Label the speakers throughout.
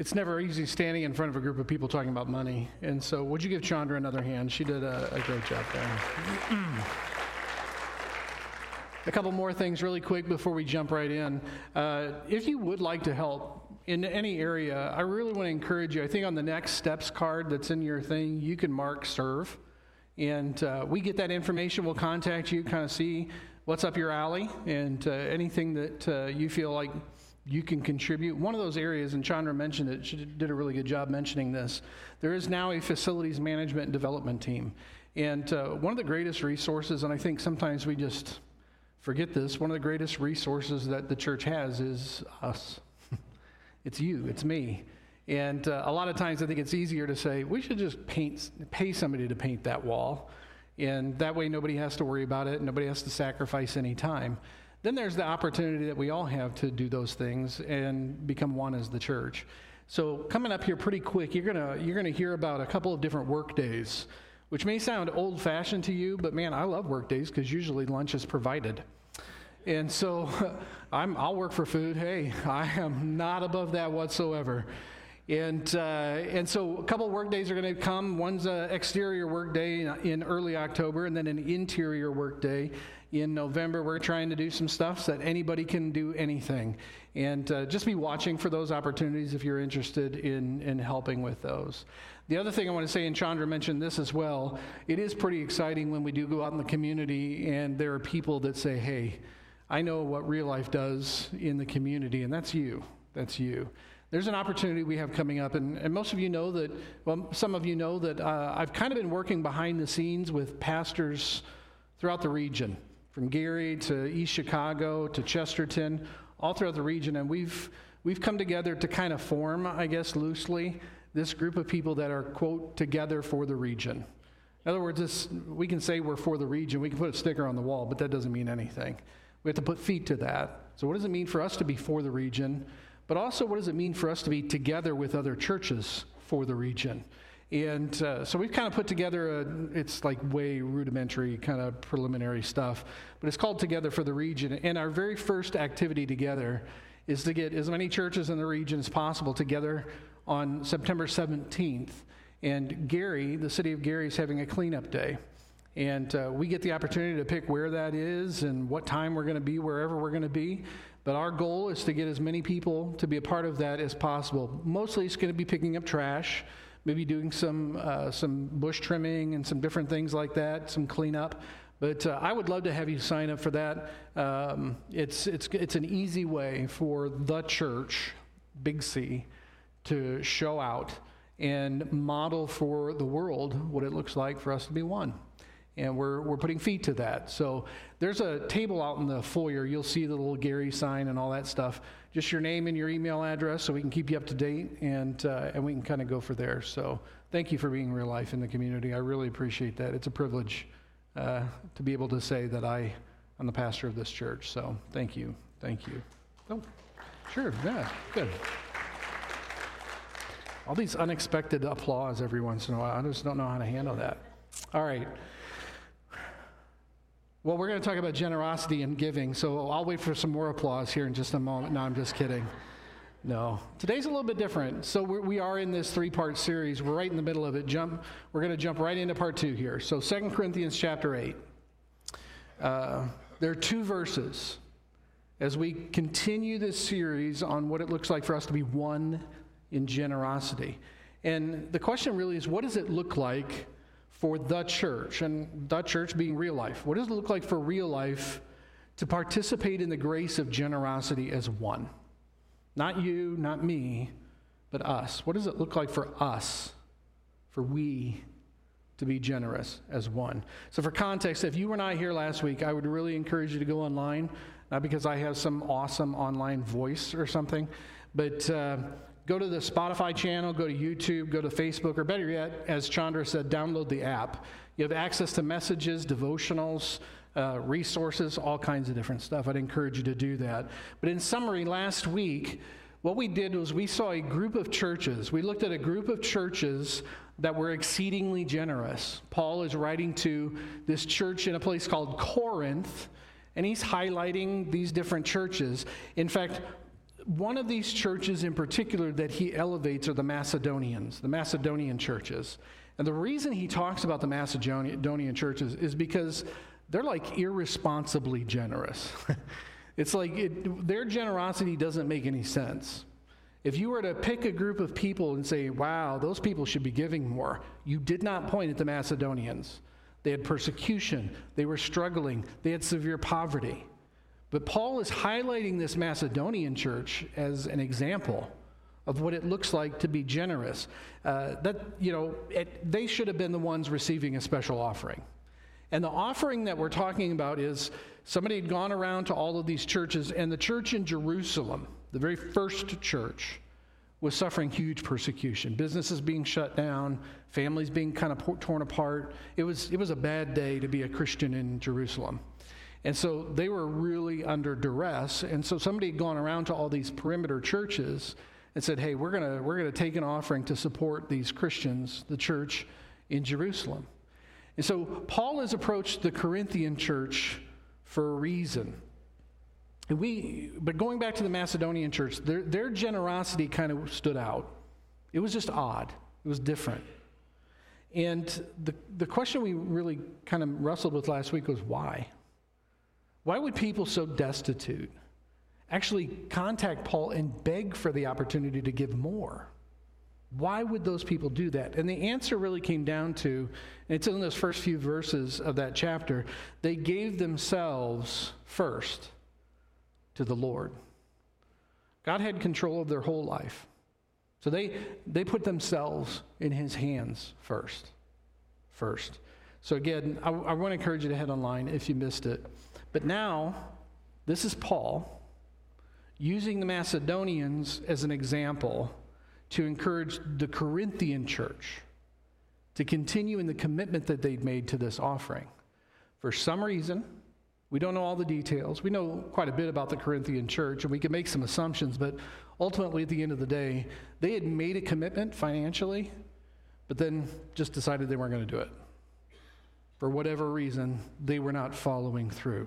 Speaker 1: it's never easy standing in front of a group of people talking about money. And so, would you give Chandra another hand? She did a, a great job there. a couple more things, really quick, before we jump right in. Uh, if you would like to help in any area, I really want to encourage you. I think on the next steps card that's in your thing, you can mark serve. And uh, we get that information. We'll contact you, kind of see what's up your alley, and uh, anything that uh, you feel like you can contribute. One of those areas, and Chandra mentioned it, she did a really good job mentioning this. There is now a facilities management and development team. And uh, one of the greatest resources, and I think sometimes we just forget this, one of the greatest resources that the church has is us. it's you, it's me. And uh, a lot of times I think it's easier to say, we should just paint, pay somebody to paint that wall. And that way nobody has to worry about it, nobody has to sacrifice any time. Then there's the opportunity that we all have to do those things and become one as the church. So coming up here pretty quick, you're gonna you're gonna hear about a couple of different work days, which may sound old-fashioned to you, but man, I love work days because usually lunch is provided. And so I'm, I'll work for food. Hey, I am not above that whatsoever. And, uh, and so a couple of work days are going to come. One's an exterior work day in early October, and then an interior work day in November. We're trying to do some stuff so that anybody can do anything. And uh, just be watching for those opportunities if you're interested in, in helping with those. The other thing I want to say, and Chandra mentioned this as well, it is pretty exciting when we do go out in the community and there are people that say, hey, I know what real life does in the community, and that's you. That's you there's an opportunity we have coming up, and, and most of you know that, well, some of you know that uh, I've kind of been working behind the scenes with pastors throughout the region, from Gary to East Chicago to Chesterton, all throughout the region, and we've we've come together to kind of form, I guess, loosely, this group of people that are quote together for the region. In other words, this, we can say we're for the region, we can put a sticker on the wall, but that doesn't mean anything. We have to put feet to that. So, what does it mean for us to be for the region? But also, what does it mean for us to be together with other churches for the region? And uh, so we've kind of put together a, it's like way rudimentary, kind of preliminary stuff, but it's called Together for the Region. And our very first activity together is to get as many churches in the region as possible together on September 17th. And Gary, the city of Gary, is having a cleanup day. And uh, we get the opportunity to pick where that is and what time we're going to be, wherever we're going to be. But our goal is to get as many people to be a part of that as possible. Mostly it's going to be picking up trash, maybe doing some, uh, some bush trimming and some different things like that, some cleanup. But uh, I would love to have you sign up for that. Um, it's, it's, it's an easy way for the church, Big C, to show out and model for the world what it looks like for us to be one and we're, we're putting feet to that. So there's a table out in the foyer. You'll see the little Gary sign and all that stuff. Just your name and your email address so we can keep you up to date and, uh, and we can kind of go for there. So thank you for being real life in the community. I really appreciate that. It's a privilege uh, to be able to say that I am the pastor of this church. So thank you. Thank you. Oh, sure. Yeah, good. All these unexpected applause every once in a while. I just don't know how to handle that. All right. Well, we're going to talk about generosity and giving, so I'll wait for some more applause here in just a moment. No, I'm just kidding. No. Today's a little bit different. So we're, we are in this three-part series. We're right in the middle of it. Jump. We're going to jump right into part two here. So Second Corinthians chapter 8. Uh, there are two verses as we continue this series on what it looks like for us to be one in generosity. And the question really is what does it look like for the church, and the church being real life. What does it look like for real life to participate in the grace of generosity as one? Not you, not me, but us. What does it look like for us, for we to be generous as one? So, for context, if you were not here last week, I would really encourage you to go online, not because I have some awesome online voice or something, but. Uh, go to the Spotify channel, go to YouTube, go to Facebook, or better yet, as Chandra said, download the app. You have access to messages, devotionals, uh, resources, all kinds of different stuff. I'd encourage you to do that. But in summary, last week, what we did was we saw a group of churches. We looked at a group of churches that were exceedingly generous. Paul is writing to this church in a place called Corinth, and he's highlighting these different churches. In fact, one of these churches in particular that he elevates are the Macedonians, the Macedonian churches. And the reason he talks about the Macedonian churches is because they're like irresponsibly generous. it's like it, their generosity doesn't make any sense. If you were to pick a group of people and say, wow, those people should be giving more, you did not point at the Macedonians. They had persecution, they were struggling, they had severe poverty. But Paul is highlighting this Macedonian church as an example of what it looks like to be generous. Uh, that, you know, it, they should have been the ones receiving a special offering. And the offering that we're talking about is somebody had gone around to all of these churches, and the church in Jerusalem, the very first church, was suffering huge persecution. Businesses being shut down, families being kind of torn apart. It was, it was a bad day to be a Christian in Jerusalem. And so they were really under duress. And so somebody had gone around to all these perimeter churches and said, hey, we're going we're going to take an offering to support these Christians, the church in Jerusalem. And so Paul has approached the Corinthian church for a reason. And we, but going back to the Macedonian church, their, their generosity kind of stood out. It was just odd, it was different. And the, the question we really kind of wrestled with last week was why? Why would people so destitute actually contact Paul and beg for the opportunity to give more? Why would those people do that? And the answer really came down to, it's in those first few verses of that chapter, they gave themselves first to the Lord. God had control of their whole life. So they, they put themselves in his hands first. First. So again, I, I want to encourage you to head online if you missed it. But now, this is Paul using the Macedonians as an example to encourage the Corinthian church to continue in the commitment that they'd made to this offering. For some reason, we don't know all the details. We know quite a bit about the Corinthian church, and we can make some assumptions, but ultimately, at the end of the day, they had made a commitment financially, but then just decided they weren't going to do it. For whatever reason, they were not following through.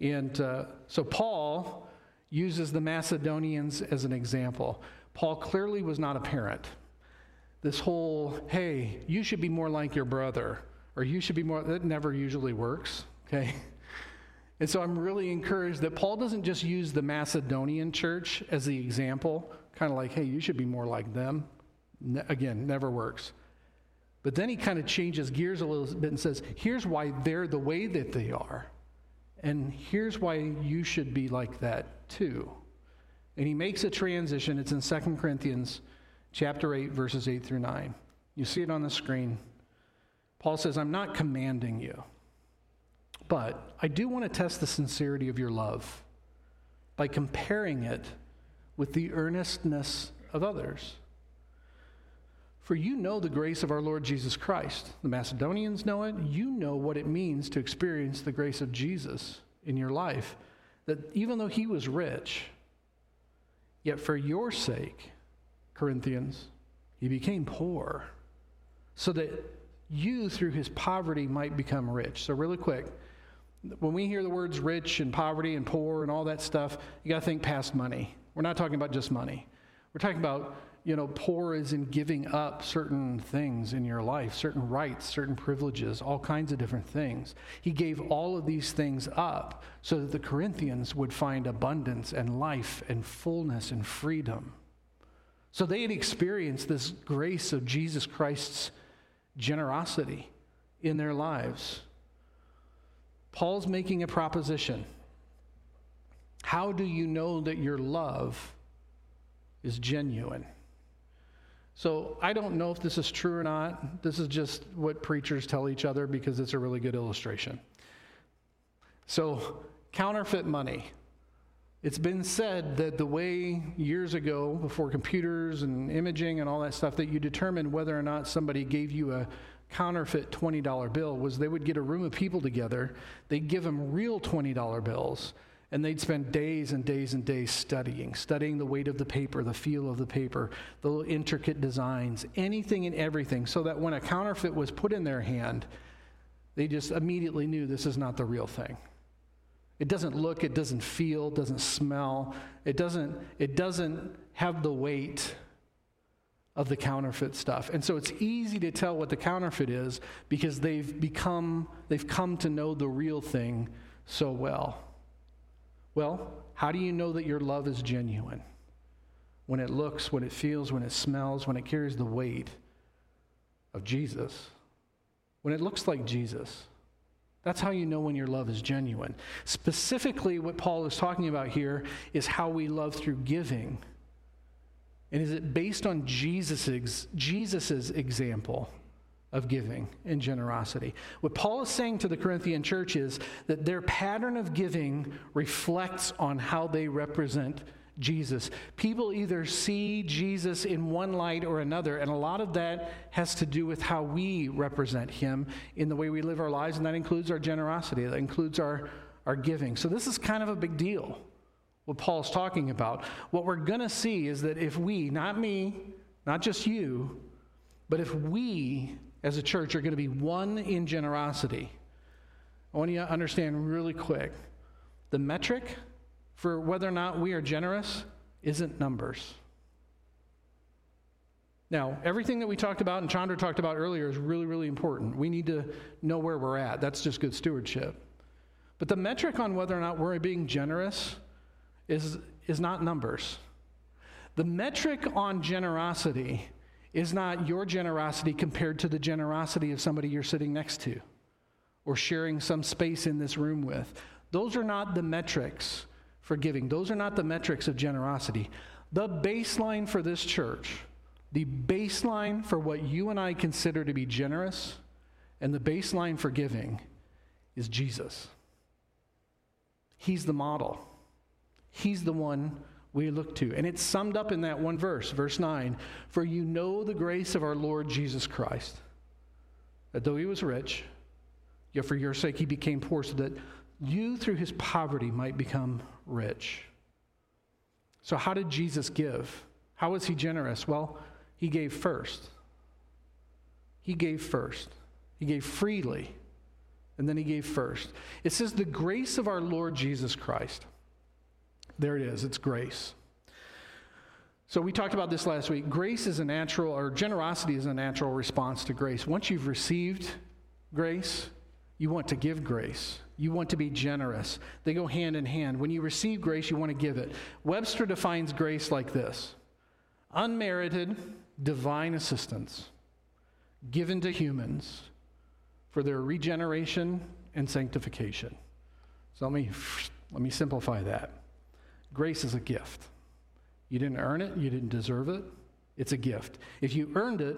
Speaker 1: And uh, so Paul uses the Macedonians as an example. Paul clearly was not a parent. This whole, hey, you should be more like your brother, or you should be more, that never usually works, okay? And so I'm really encouraged that Paul doesn't just use the Macedonian church as the example, kind of like, hey, you should be more like them. Ne- again, never works. But then he kind of changes gears a little bit and says, here's why they're the way that they are. And here's why you should be like that too. And he makes a transition. It's in 2 Corinthians chapter 8, verses 8 through 9. You see it on the screen. Paul says, I'm not commanding you, but I do want to test the sincerity of your love by comparing it with the earnestness of others. For you know the grace of our Lord Jesus Christ. The Macedonians know it. You know what it means to experience the grace of Jesus in your life. That even though he was rich, Yet for your sake, Corinthians, he became poor so that you, through his poverty, might become rich. So, really quick, when we hear the words rich and poverty and poor and all that stuff, you got to think past money. We're not talking about just money. We're talking about, you know, poor is in giving up certain things in your life, certain rights, certain privileges, all kinds of different things. He gave all of these things up so that the Corinthians would find abundance and life and fullness and freedom. So they had experienced this grace of Jesus Christ's generosity in their lives. Paul's making a proposition. How do you know that your love is genuine? So I don't know if this is true or not. This is just what preachers tell each other because it's a really good illustration. So counterfeit money. It's been said that the way years ago, before computers and imaging and all that stuff, that you determined whether or not somebody gave you a counterfeit $20 bill was they would get a room of people together, they'd give them real $20 bills, and they'd spend days and days and days studying, studying the weight of the paper, the feel of the paper, the little intricate designs, anything and everything, so that when a counterfeit was put in their hand, they just immediately knew this is not the real thing. It doesn't look, it doesn't feel, doesn't smell, it doesn't, it doesn't have the weight of the counterfeit stuff. And so it's easy to tell what the counterfeit is because they've become, they've come to know the real thing so well. Well, how do you know that your love is genuine? When it looks, when it feels, when it smells, when it carries the weight of Jesus. When it looks like Jesus. That's how you know when your love is genuine. Specifically, what Paul is talking about here is how we love through giving. And is it based on Jesus's, Jesus's example of giving and generosity? What Paul is saying to the Corinthian church is that their pattern of giving reflects on how they represent Jesus. People either see Jesus in one light or another, and a lot of that has to do with how we represent him in the way we live our lives, and that includes our generosity, that includes our, our giving. So, this is kind of a big deal, what Paul's talking about. What we're going to see is that if we, not me, not just you, but if we as a church are going to be one in generosity, I want you to understand really quick the metric for whether or not we are generous isn't numbers. Now, everything that we talked about and Chandra talked about earlier is really, really important. We need to know where we're at. That's just good stewardship. But the metric on whether or not we're being generous is, is not numbers. The metric on generosity is not your generosity compared to the generosity of somebody you're sitting next to or sharing some space in this room with. Those are not the metrics for giving. Those are not the metrics of generosity. The baseline for this church, the baseline for what you and I consider to be generous, and the baseline for giving is Jesus. He's the model, He's the one we look to. And it's summed up in that one verse, verse 9 For you know the grace of our Lord Jesus Christ, that though he was rich, yet for your sake he became poor, so that you through his poverty might become rich. So, how did Jesus give? How was he generous? Well, he gave first. He gave first. He gave freely, and then he gave first. It says, the grace of our Lord Jesus Christ. There it is, it's grace. So, we talked about this last week. Grace is a natural, or generosity is a natural response to grace. Once you've received grace, you want to give grace. You want to be generous. They go hand in hand. When you receive grace, you want to give it. Webster defines grace like this unmerited divine assistance given to humans for their regeneration and sanctification. So let me, let me simplify that. Grace is a gift. You didn't earn it, you didn't deserve it. It's a gift. If you earned it,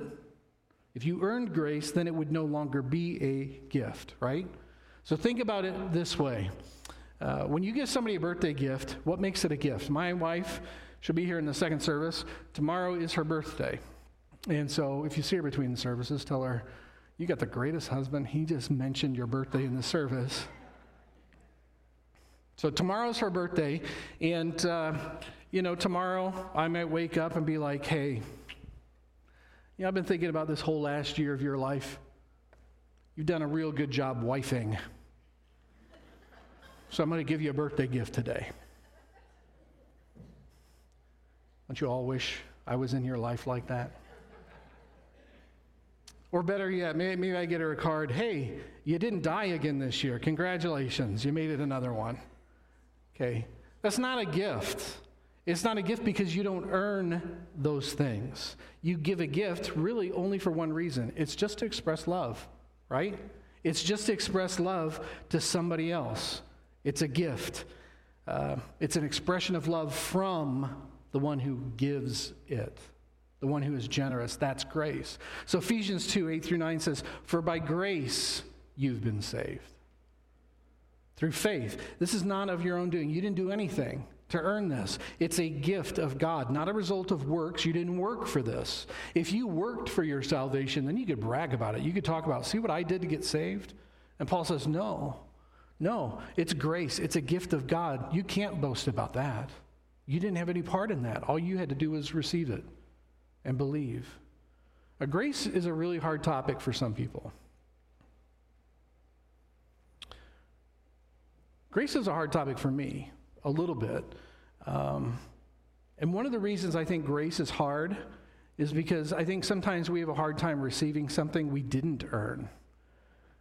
Speaker 1: if you earned grace, then it would no longer be a gift, right? So think about it this way. Uh, when you give somebody a birthday gift, what makes it a gift? My wife, she'll be here in the second service. Tomorrow is her birthday. And so if you see her between the services, tell her, You got the greatest husband. He just mentioned your birthday in the service. So tomorrow's her birthday. And, uh, you know, tomorrow I might wake up and be like, Hey, you know, I've been thinking about this whole last year of your life. You've done a real good job wifing. So I'm going to give you a birthday gift today. Don't you all wish I was in your life like that? Or better yet, maybe, maybe, I get her a card. Hey, you didn't die again this year. Congratulations, you made it another one. Okay, that's not a gift. It's not a gift because you don't earn those things. You give a gift really only for one reason it's just to express love, right? It's just to express love to somebody else. It's a gift, uh, it's an expression of love from the one who gives it, the one who is generous. That's grace. So Ephesians 2 8 through 9 says, For by grace you've been saved. Through faith. This is not of your own doing. You didn't do anything to earn this. It's a gift of God, not a result of works. You didn't work for this. If you worked for your salvation, then you could brag about it. You could talk about, see what I did to get saved? And Paul says, no. No, it's grace. It's a gift of God. You can't boast about that. You didn't have any part in that. All you had to do was receive it and believe. A grace is a really hard topic for some people. Grace is a hard topic for me, a little bit. Um, and one of the reasons I think grace is hard is because I think sometimes we have a hard time receiving something we didn't earn.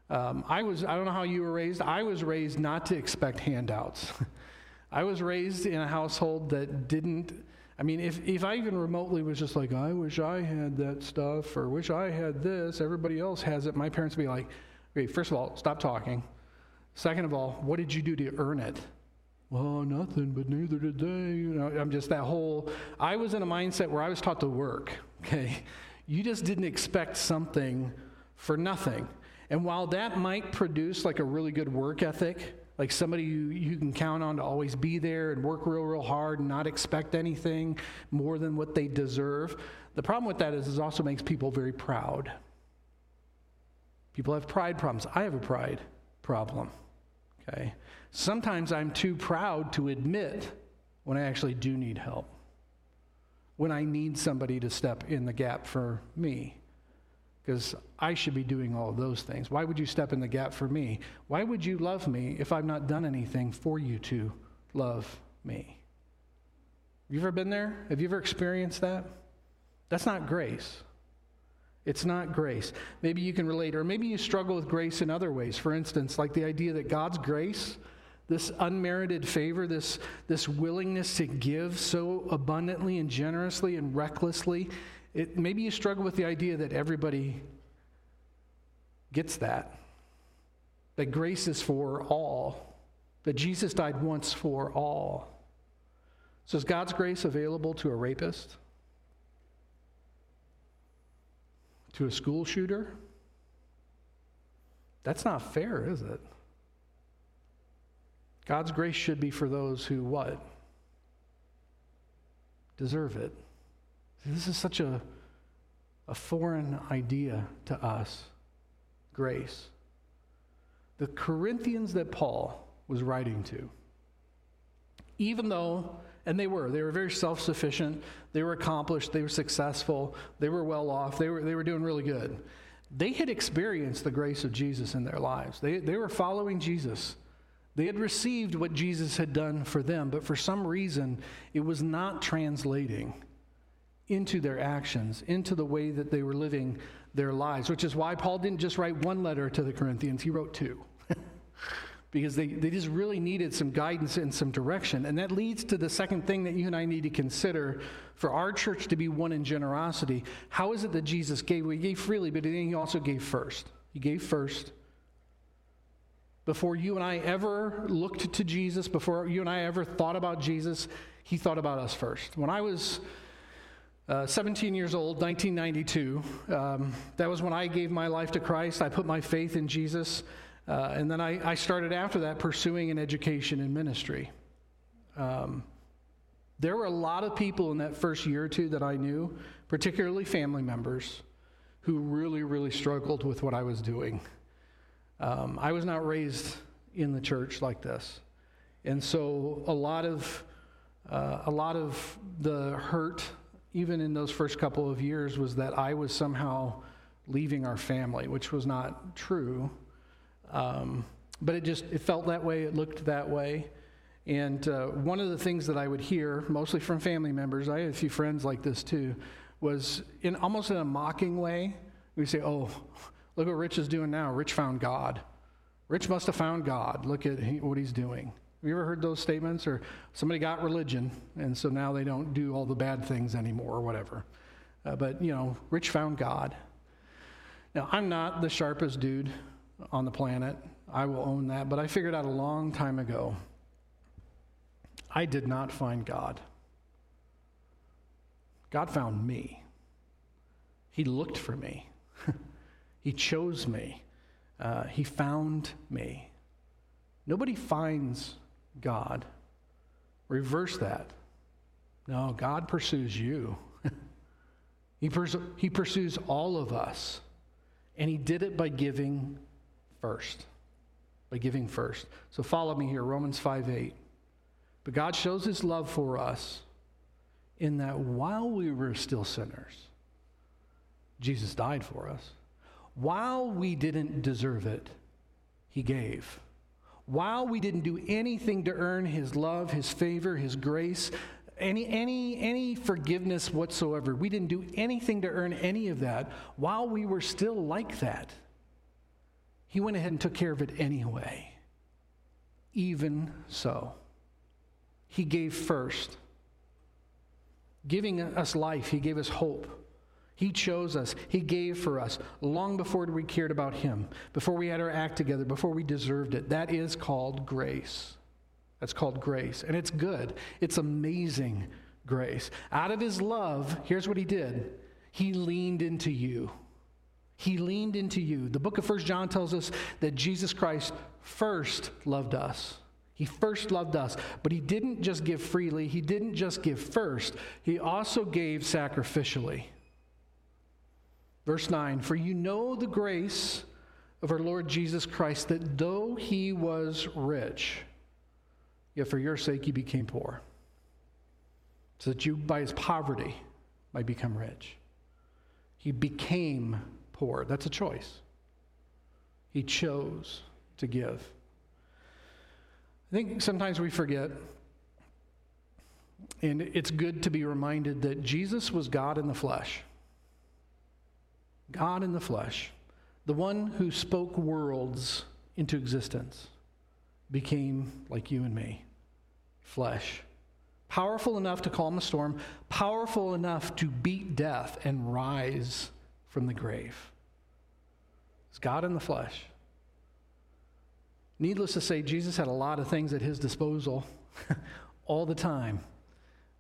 Speaker 1: Um, I was, I don't know how you were raised. I was raised not to expect handouts. I was raised in a household that didn't, I mean, if, if I even remotely was just like, I wish I had that stuff or wish I had this, everybody else has it, my parents would be like, okay, first of all, stop talking. Second of all, what did you do to earn it? Well, nothing, but neither did they. You know, I'm just that whole. I was in a mindset where I was taught to work. Okay, you just didn't expect something for nothing. And while that might produce like a really good work ethic, like somebody you, you can count on to always be there and work real, real hard and not expect anything more than what they deserve, the problem with that is it also makes people very proud. People have pride problems. I have a pride problem. Okay. Sometimes I'm too proud to admit when I actually do need help, when I need somebody to step in the gap for me. Because I should be doing all those things. Why would you step in the gap for me? Why would you love me if I've not done anything for you to love me? Have you ever been there? Have you ever experienced that? That's not grace. It's not grace. Maybe you can relate, or maybe you struggle with grace in other ways. For instance, like the idea that God's grace this unmerited favor, this, this willingness to give so abundantly and generously and recklessly. It, maybe you struggle with the idea that everybody gets that, that grace is for all, that Jesus died once for all. So, is God's grace available to a rapist? To a school shooter? That's not fair, is it? God's grace should be for those who what? Deserve it. This is such a, a foreign idea to us grace. The Corinthians that Paul was writing to, even though, and they were, they were very self sufficient, they were accomplished, they were successful, they were well off, they were, they were doing really good. They had experienced the grace of Jesus in their lives. They, they were following Jesus. They had received what Jesus had done for them, but for some reason, it was not translating into their actions, into the way that they were living their lives, which is why Paul didn't just write one letter to the Corinthians, he wrote two. because they, they just really needed some guidance and some direction. And that leads to the second thing that you and I need to consider for our church to be one in generosity. How is it that Jesus gave? Well, he gave freely, but then he also gave first. He gave first before you and I ever looked to Jesus, before you and I ever thought about Jesus, he thought about us first. When I was uh, 17 years old, 1992, um, that was when I gave my life to Christ. I put my faith in Jesus. Uh, and then I, I, started after that pursuing an education in ministry. Um, there were a lot of people in that first year or two that I knew, particularly family members, who really, really struggled with what I was doing. Um, I was not raised in the church like this. And so a lot of, uh, a lot of the hurt, even in those first couple of years, was that I was somehow leaving our family, which was not true. Um, but it just, it felt that way, it looked that way. And uh, one of the things that I would hear, mostly from family members, I had a few friends like this too, was in almost in a mocking way. We say, "Oh, Look what Rich is doing now. Rich found God. Rich must have found God. Look at what he's doing. Have you ever heard those statements? Or somebody got religion, and so now they don't do all the bad things anymore, or whatever. Uh, but, you know, Rich found God. Now, I'm not the sharpest dude on the planet. I will own that. But I figured out a long time ago I did not find God. God found me. He looked for me. He chose me. Uh, he found me. Nobody finds God. Reverse that. No, God pursues you. he, pers- he pursues all of us. And He did it by giving first. By giving first. So follow me here Romans 5 8. But God shows His love for us in that while we were still sinners, Jesus died for us. While we didn't deserve it, He gave. while we didn't do anything to earn his love, his favor, his grace, any, any, any forgiveness whatsoever. We didn't do anything to earn any of that. While we were still like that, he went ahead and took care of it anyway. Even so, he gave first. Giving us life, he gave us hope. He chose us. He gave for us long before we cared about Him, before we had our act together, before we deserved it. That is called grace. That's called grace. And it's good. It's amazing grace. Out of His love, here's what He did He leaned into you. He leaned into you. The book of First John tells us that Jesus Christ first loved us. He first loved us, but he didn't just give freely, he didn't just give first, he also gave sacrificially. Verse 9 For you know the grace of our Lord Jesus Christ, that though he was rich, yet for your sake he became poor, so that you by his poverty might become rich. He became That's a choice. He chose to give. I think sometimes we forget, and it's good to be reminded that Jesus was God in the flesh. God in the flesh, the one who spoke worlds into existence, became like you and me flesh. Powerful enough to calm a storm, powerful enough to beat death and rise from the grave. It's God in the flesh. Needless to say, Jesus had a lot of things at his disposal all the time.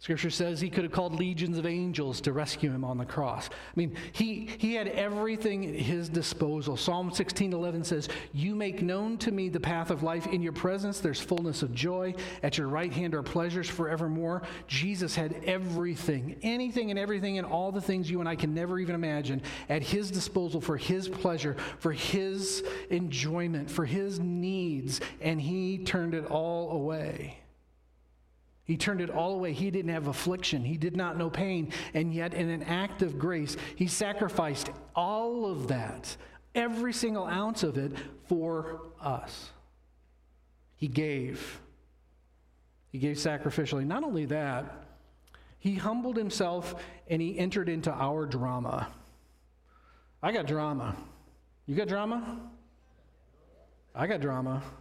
Speaker 1: Scripture says he could have called legions of angels to rescue him on the cross. I mean, he, he had everything at his disposal. Psalm 16 11 says, You make known to me the path of life. In your presence there's fullness of joy. At your right hand are pleasures forevermore. Jesus had everything, anything and everything, and all the things you and I can never even imagine at his disposal for his pleasure, for his enjoyment, for his needs, and he turned it all away. He turned it all away. He didn't have affliction. He did not know pain. And yet, in an act of grace, he sacrificed all of that, every single ounce of it, for us. He gave. He gave sacrificially. Not only that, he humbled himself and he entered into our drama. I got drama. You got drama? I got drama.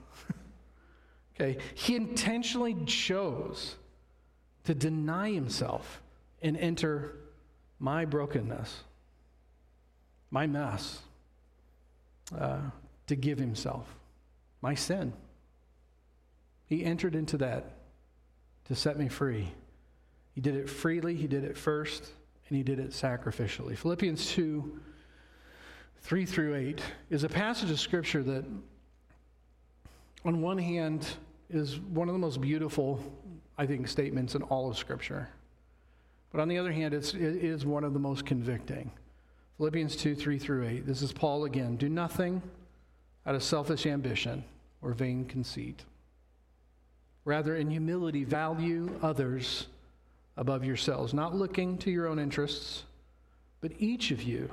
Speaker 1: Okay, he intentionally chose to deny himself and enter my brokenness, my mess, uh, to give himself, my sin. He entered into that to set me free. He did it freely, he did it first, and he did it sacrificially. Philippians 2 3 through 8 is a passage of scripture that, on one hand, is one of the most beautiful, I think, statements in all of Scripture. But on the other hand, it's, it is one of the most convicting. Philippians 2 3 through 8. This is Paul again. Do nothing out of selfish ambition or vain conceit. Rather, in humility, value others above yourselves, not looking to your own interests, but each of you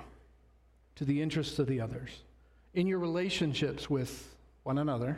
Speaker 1: to the interests of the others. In your relationships with one another,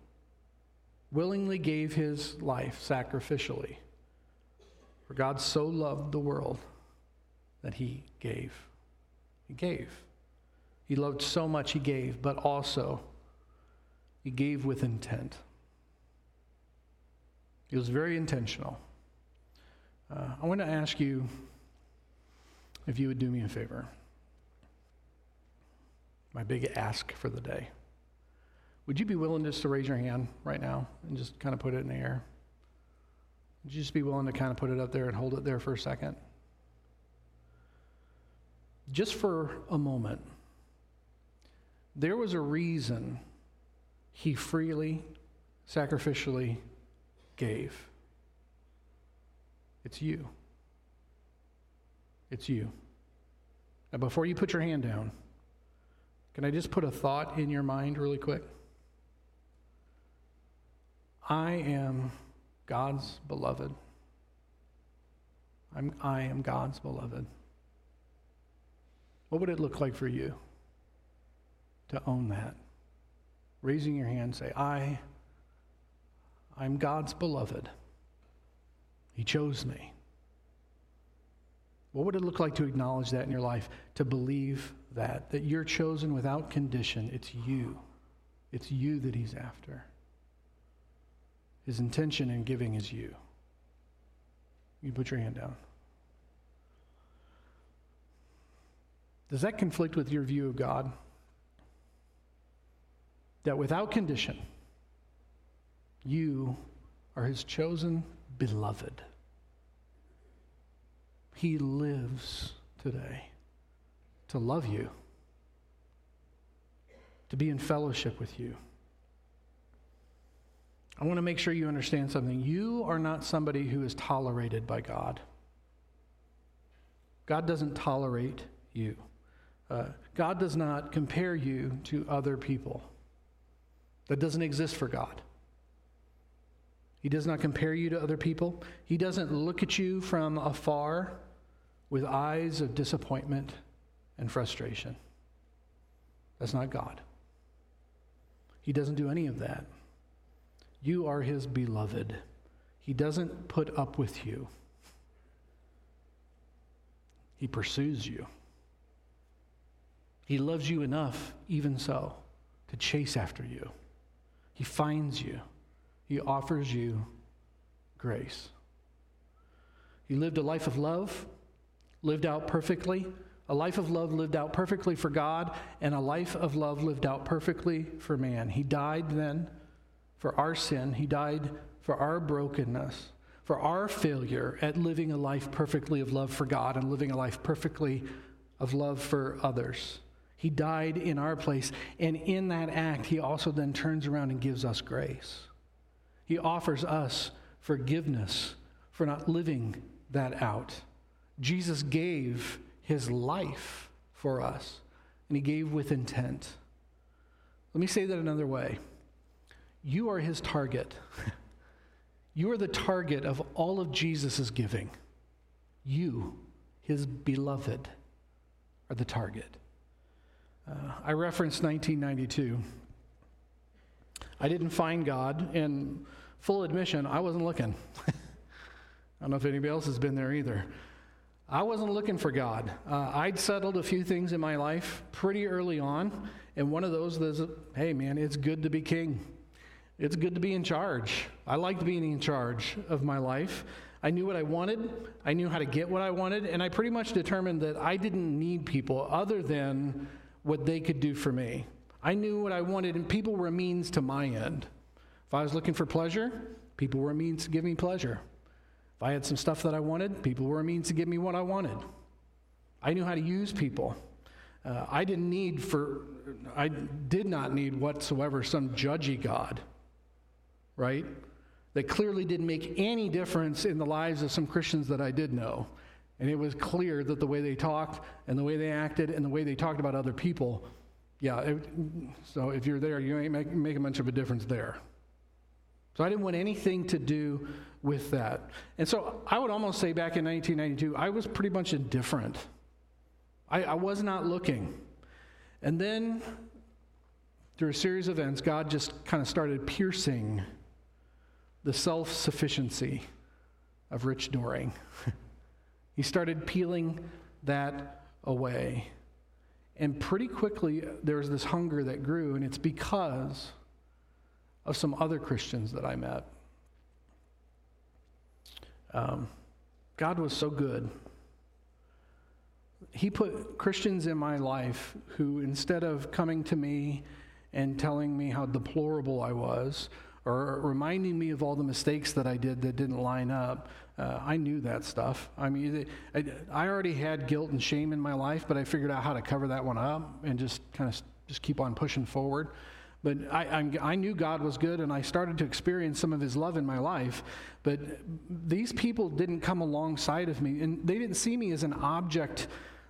Speaker 1: willingly gave his life sacrificially. For God so loved the world that he gave. He gave. He loved so much he gave, but also he gave with intent. It was very intentional. Uh, I want to ask you if you would do me a favor. My big ask for the day. Would you be willing just to raise your hand right now and just kind of put it in the air? Would you just be willing to kind of put it up there and hold it there for a second? Just for a moment. There was a reason he freely, sacrificially gave. It's you. It's you. Now, before you put your hand down, can I just put a thought in your mind really quick? I am God's beloved. I'm, I am God's beloved. What would it look like for you to own that? Raising your hand, say, I, I'm God's beloved. He chose me. What would it look like to acknowledge that in your life? To believe that, that you're chosen without condition. It's you. It's you that he's after. His intention in giving is you. You put your hand down. Does that conflict with your view of God? That without condition, you are his chosen beloved. He lives today to love you, to be in fellowship with you. I want to make sure you understand something. You are not somebody who is tolerated by God. God doesn't tolerate you. Uh, God does not compare you to other people. That doesn't exist for God. He does not compare you to other people. He doesn't look at you from afar with eyes of disappointment and frustration. That's not God. He doesn't do any of that. You are his beloved. He doesn't put up with you, he pursues you. He loves you enough, even so, to chase after you. He finds you. He offers you grace. He lived a life of love, lived out perfectly, a life of love lived out perfectly for God, and a life of love lived out perfectly for man. He died then for our sin, He died for our brokenness, for our failure at living a life perfectly of love for God and living a life perfectly of love for others. He died in our place, and in that act, He also then turns around and gives us grace. He offers us forgiveness for not living that out. Jesus gave his life for us, and he gave with intent. Let me say that another way. You are his target. you are the target of all of Jesus' giving. You, his beloved, are the target. Uh, I referenced 1992. I didn't find God, and full admission, I wasn't looking. I don't know if anybody else has been there either. I wasn't looking for God. Uh, I'd settled a few things in my life pretty early on, and one of those was, hey man, it's good to be king. It's good to be in charge. I liked being in charge of my life. I knew what I wanted, I knew how to get what I wanted, and I pretty much determined that I didn't need people other than what they could do for me. I knew what I wanted, and people were a means to my end. If I was looking for pleasure, people were a means to give me pleasure. If I had some stuff that I wanted, people were a means to give me what I wanted. I knew how to use people. Uh, I didn't need for, I did not need whatsoever some judgy God, right? That clearly didn't make any difference in the lives of some Christians that I did know. And it was clear that the way they talked and the way they acted and the way they talked about other people, yeah, it, so if you're there, you ain't make, make much of a difference there. So I didn't want anything to do with that. And so I would almost say back in 1992, I was pretty much indifferent. I, I was not looking. And then through a series of events, God just kind of started piercing the self sufficiency of Rich Doring. he started peeling that away. And pretty quickly, there was this hunger that grew, and it's because of some other Christians that I met. Um, God was so good. He put Christians in my life who, instead of coming to me and telling me how deplorable I was, or reminding me of all the mistakes that I did that didn't line up, uh, I knew that stuff. I mean, I, I already had guilt and shame in my life, but I figured out how to cover that one up and just kind of just keep on pushing forward. But I, I'm, i knew God was good and I started to experience some of His love in my life. But these people didn't come alongside of me and they didn't see me as an object,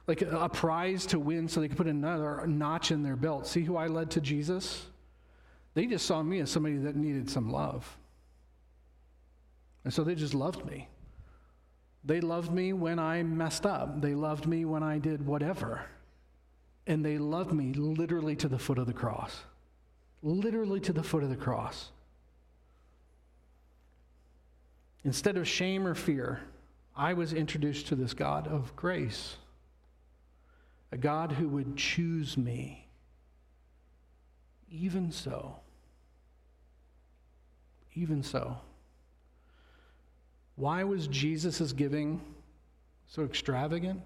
Speaker 1: like a, a prize to win so they could put another notch in their belt. See who I led to Jesus? They just saw me as somebody that needed some love. And so they just loved me. They loved me when I messed up. They loved me when I did whatever. And they loved me literally to the foot of the cross. Literally to the foot of the cross. Instead of shame or fear, I was introduced to this God of grace, a God who would choose me. Even so, even so. Why was Jesus' giving so extravagant?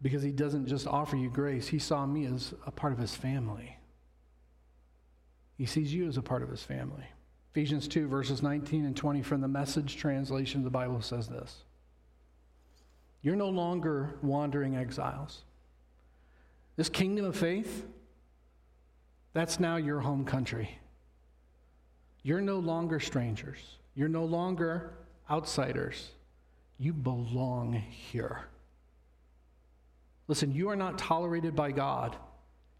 Speaker 1: Because he doesn't just offer you grace, he saw me as a part of his family. He sees you as a part of his family. Ephesians 2, verses 19 and 20 from the message translation of the Bible says this You're no longer wandering exiles. This kingdom of faith, that's now your home country. You're no longer strangers. You're no longer outsiders. You belong here. Listen, you are not tolerated by God.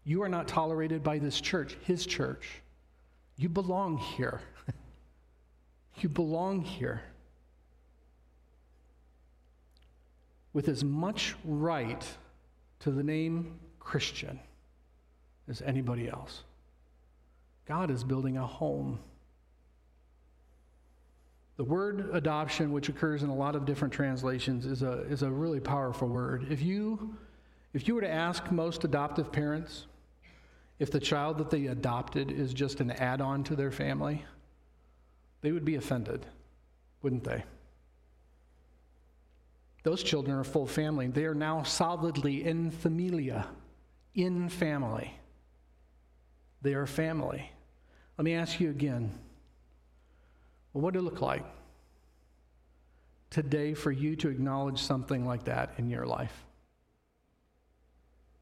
Speaker 1: You are not tolerated by this church, His church. You belong here. you belong here. With as much right to the name Christian as anybody else. God is building a home the word adoption, which occurs in a lot of different translations, is a, is a really powerful word. If you, if you were to ask most adoptive parents if the child that they adopted is just an add on to their family, they would be offended, wouldn't they? Those children are full family. They are now solidly in familia, in family. They are family. Let me ask you again well, what would it look like today for you to acknowledge something like that in your life?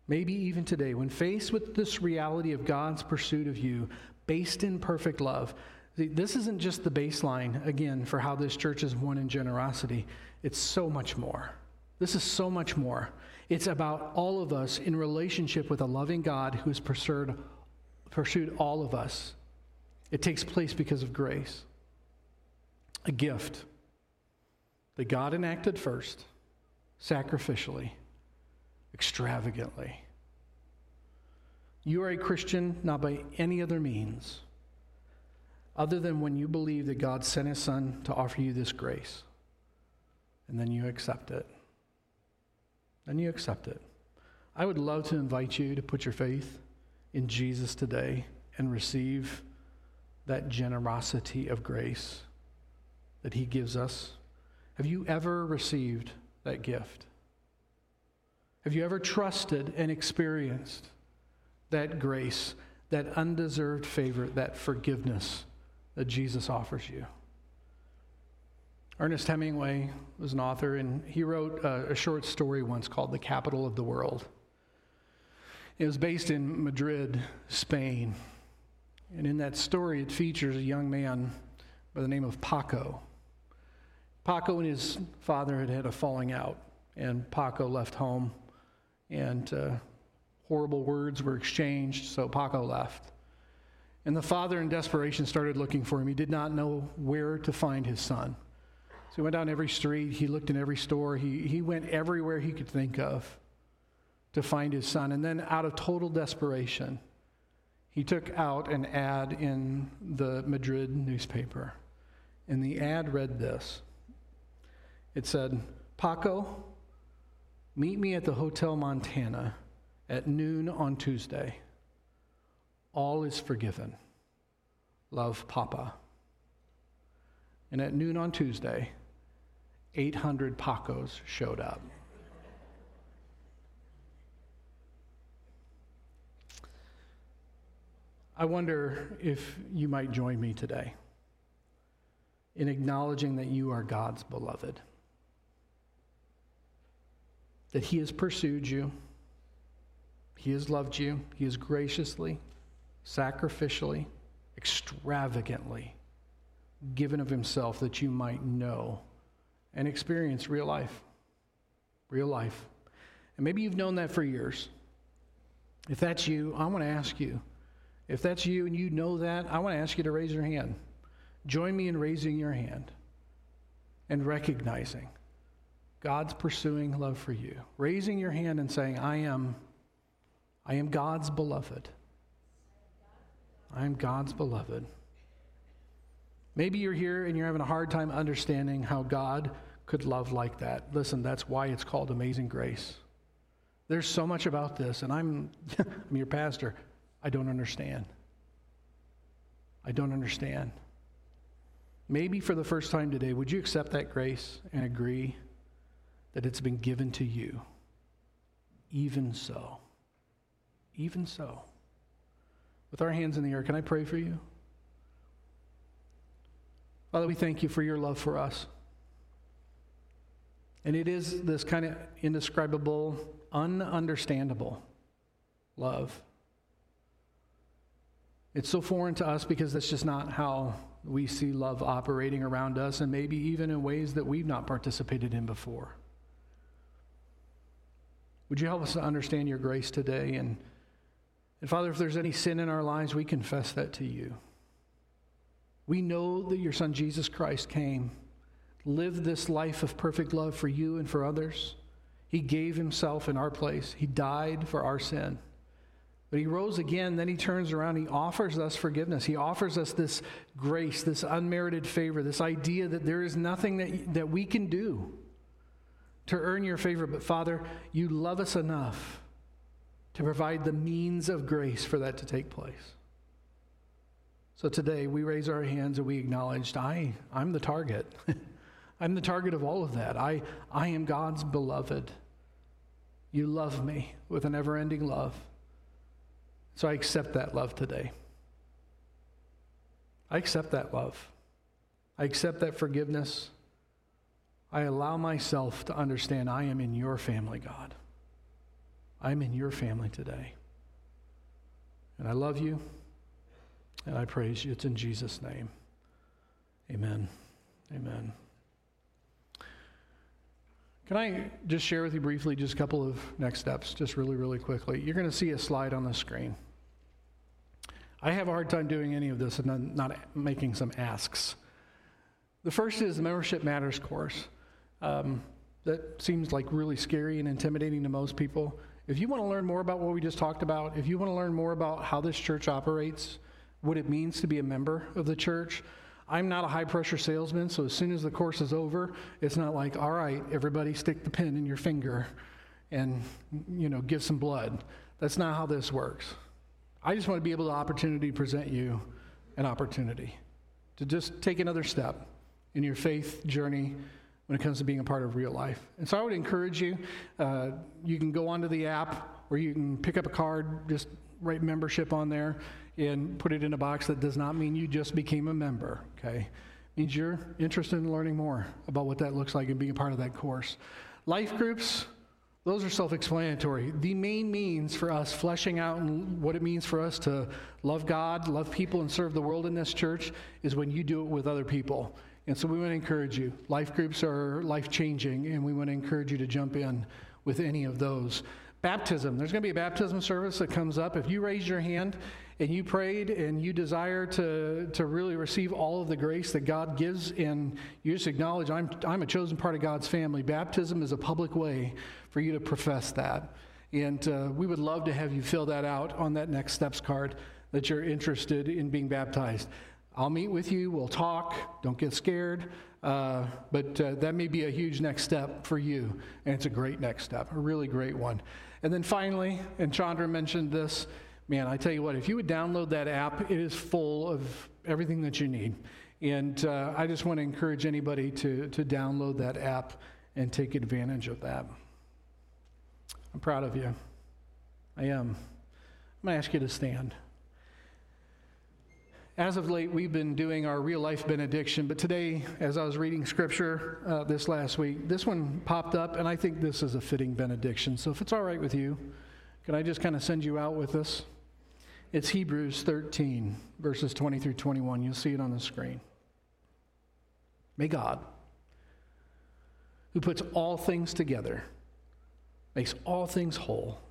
Speaker 1: Maybe even today, when faced with this reality of God's pursuit of you, based in perfect love, this isn't just the baseline, again, for how this church is one in generosity. It's so much more. This is so much more. It's about all of us in relationship with a loving God who has pursued, pursued all of us. It takes place because of grace a gift that God enacted first, sacrificially, extravagantly. You are a Christian not by any other means other than when you believe that God sent his son to offer you this grace. And then you accept it. Then you accept it. I would love to invite you to put your faith in Jesus today and receive that generosity of grace that He gives us? Have you ever received that gift? Have you ever trusted and experienced that grace, that undeserved favor, that forgiveness that Jesus offers you? Ernest Hemingway was an author, and he wrote a, short story once called The Capital of the World. It was based in Madrid, Spain. And in that story, it features a young man by the name of Paco. Paco and his father had had a falling out, and Paco left home, and uh, horrible words were exchanged, so Paco left. And the father, in desperation, started looking for him. He did not know where to find his son. So he went down every street, he looked in every store, he, he went everywhere he could think of to find his son. And then, out of total desperation, he took out an ad in the Madrid newspaper. And the ad read this it said, Paco, meet me at the Hotel Montana at noon on Tuesday. All is forgiven. Love, Papa. And at noon on Tuesday, 800 Pacos showed up. I wonder if you might join me today in acknowledging that you are God's beloved that He has pursued you, He has loved you, He has graciously sacrificially, extravagantly given of himself that you might know and experience real life. Real life. And maybe you've known that for years. If that's you, I want to ask you. If that's you and you know that, I want to ask you to raise your hand. Join me in raising your hand and recognizing God's pursuing love for you. Raising your hand and saying, I am, I am God's beloved. I am God's beloved. Maybe you're here and you're having a hard time understanding how God could love like that. Listen, that's why it's called Amazing Grace. There's so much about this, and I'm, I'm your pastor. I don't understand. I don't understand. Maybe for the first time today, would you accept that grace and agree that it's been given to you? Even so. Even so. With our hands in the air, can I pray for you? Father, we thank you for your love for us. And it is this kind of indescribable, ununderstandable love. It's so foreign to us because that's just not how we see love operating around us, and maybe even in ways that we've not participated in before. Would you help us to understand your grace today? And, and Father, if there's any sin in our lives, we confess that to you. We know that your Son Jesus Christ came, lived this life of perfect love for you and for others. He gave himself in our place, He died for our sin. But he rose again, then he turns around, he offers us forgiveness. He offers us this grace, this unmerited favor, this idea that there is nothing that, that we can do to earn your favor. But Father, you love us enough to provide the means of grace for that to take place. So today we raise our hands and we acknowledge I, I'm the target. I'm the target of all of that. I, I am God's beloved. You love me with an ever ending love. So I accept that love today. I accept that love. I accept that forgiveness. I allow myself to understand I am in your family, God. I'm in your family today. And I love you and I praise you. It's in Jesus' name. Amen. Amen. Can I just share with you briefly just a couple of next steps, just really, really quickly? You're going to see a slide on the screen. I have a hard time doing any of this and not making some asks. The first is the Membership Matters course. Um, that seems like really scary and intimidating to most people. If you want to learn more about what we just talked about, if you want to learn more about how this church operates, what it means to be a member of the church, I'm not a high pressure salesman, so as soon as the course is over, it's not like, all right, everybody stick the pin in your finger and, you know, give some blood. That's not how this works. I just want to be able to opportunity present you an opportunity to just take another step in your faith journey when it comes to being a part of real life. And so I would encourage you, uh, you can go onto the app or you can pick up a card, just write membership on there and put it in a box that does not mean you just became a member, okay? It means you're interested in learning more about what that looks like and being a part of that course. Life groups, those are self explanatory. The main means for us fleshing out what it means for us to love God, love people, and serve the world in this church is when you do it with other people. And so we want to encourage you. Life groups are life changing, and we want to encourage you to jump in with any of those. Baptism. There's going to be a baptism service that comes up. If you raise your hand and you prayed and you desire to, to really receive all of the grace that God gives, and you just acknowledge, I'm, I'm a chosen part of God's family, baptism is a public way for you to profess that. And uh, we would love to have you fill that out on that next steps card that you're interested in being baptized. I'll meet with you, we'll talk, don't get scared. Uh, but uh, that may be a huge next step for you, and it's a great next step, a really great one. And then finally, and Chandra mentioned this, man, I tell you what, if you would download that app, it is full of everything that you need. And uh, I just want to encourage anybody to, to download that app and take advantage of that. I'm proud of you. I am. I'm going to ask you to stand. As of late, we've been doing our real life benediction, but today, as I was reading scripture uh, this last week, this one popped up, and I think this is a fitting benediction. So if it's all right with you, can I just kind of send you out with this? It's Hebrews 13, verses 20 through 21. You'll see it on the screen. May God, who puts all things together, makes all things whole,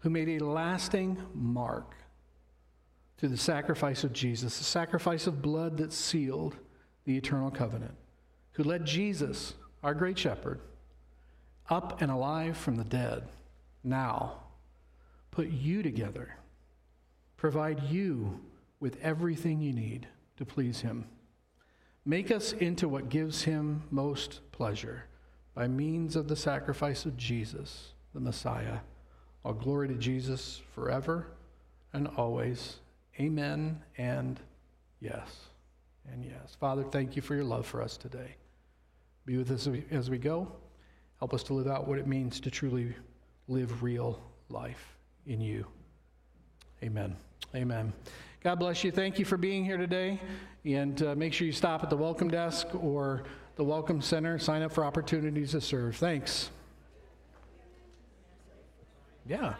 Speaker 1: who made a lasting mark through the sacrifice of Jesus, the sacrifice of blood that sealed the eternal covenant, who led Jesus, our great shepherd, up and alive from the dead, now put you together, provide you with everything you need to please him. Make us into what gives him most pleasure by means of the sacrifice of Jesus, the Messiah. All glory to Jesus forever and always. Amen and yes. And yes. Father, thank you for your love for us today. Be with us as we go. Help us to live out what it means to truly live real life in you. Amen. Amen. God bless you. Thank you for being here today. And uh, make sure you stop at the welcome desk or the welcome center. Sign up for opportunities to serve. Thanks. Yeah.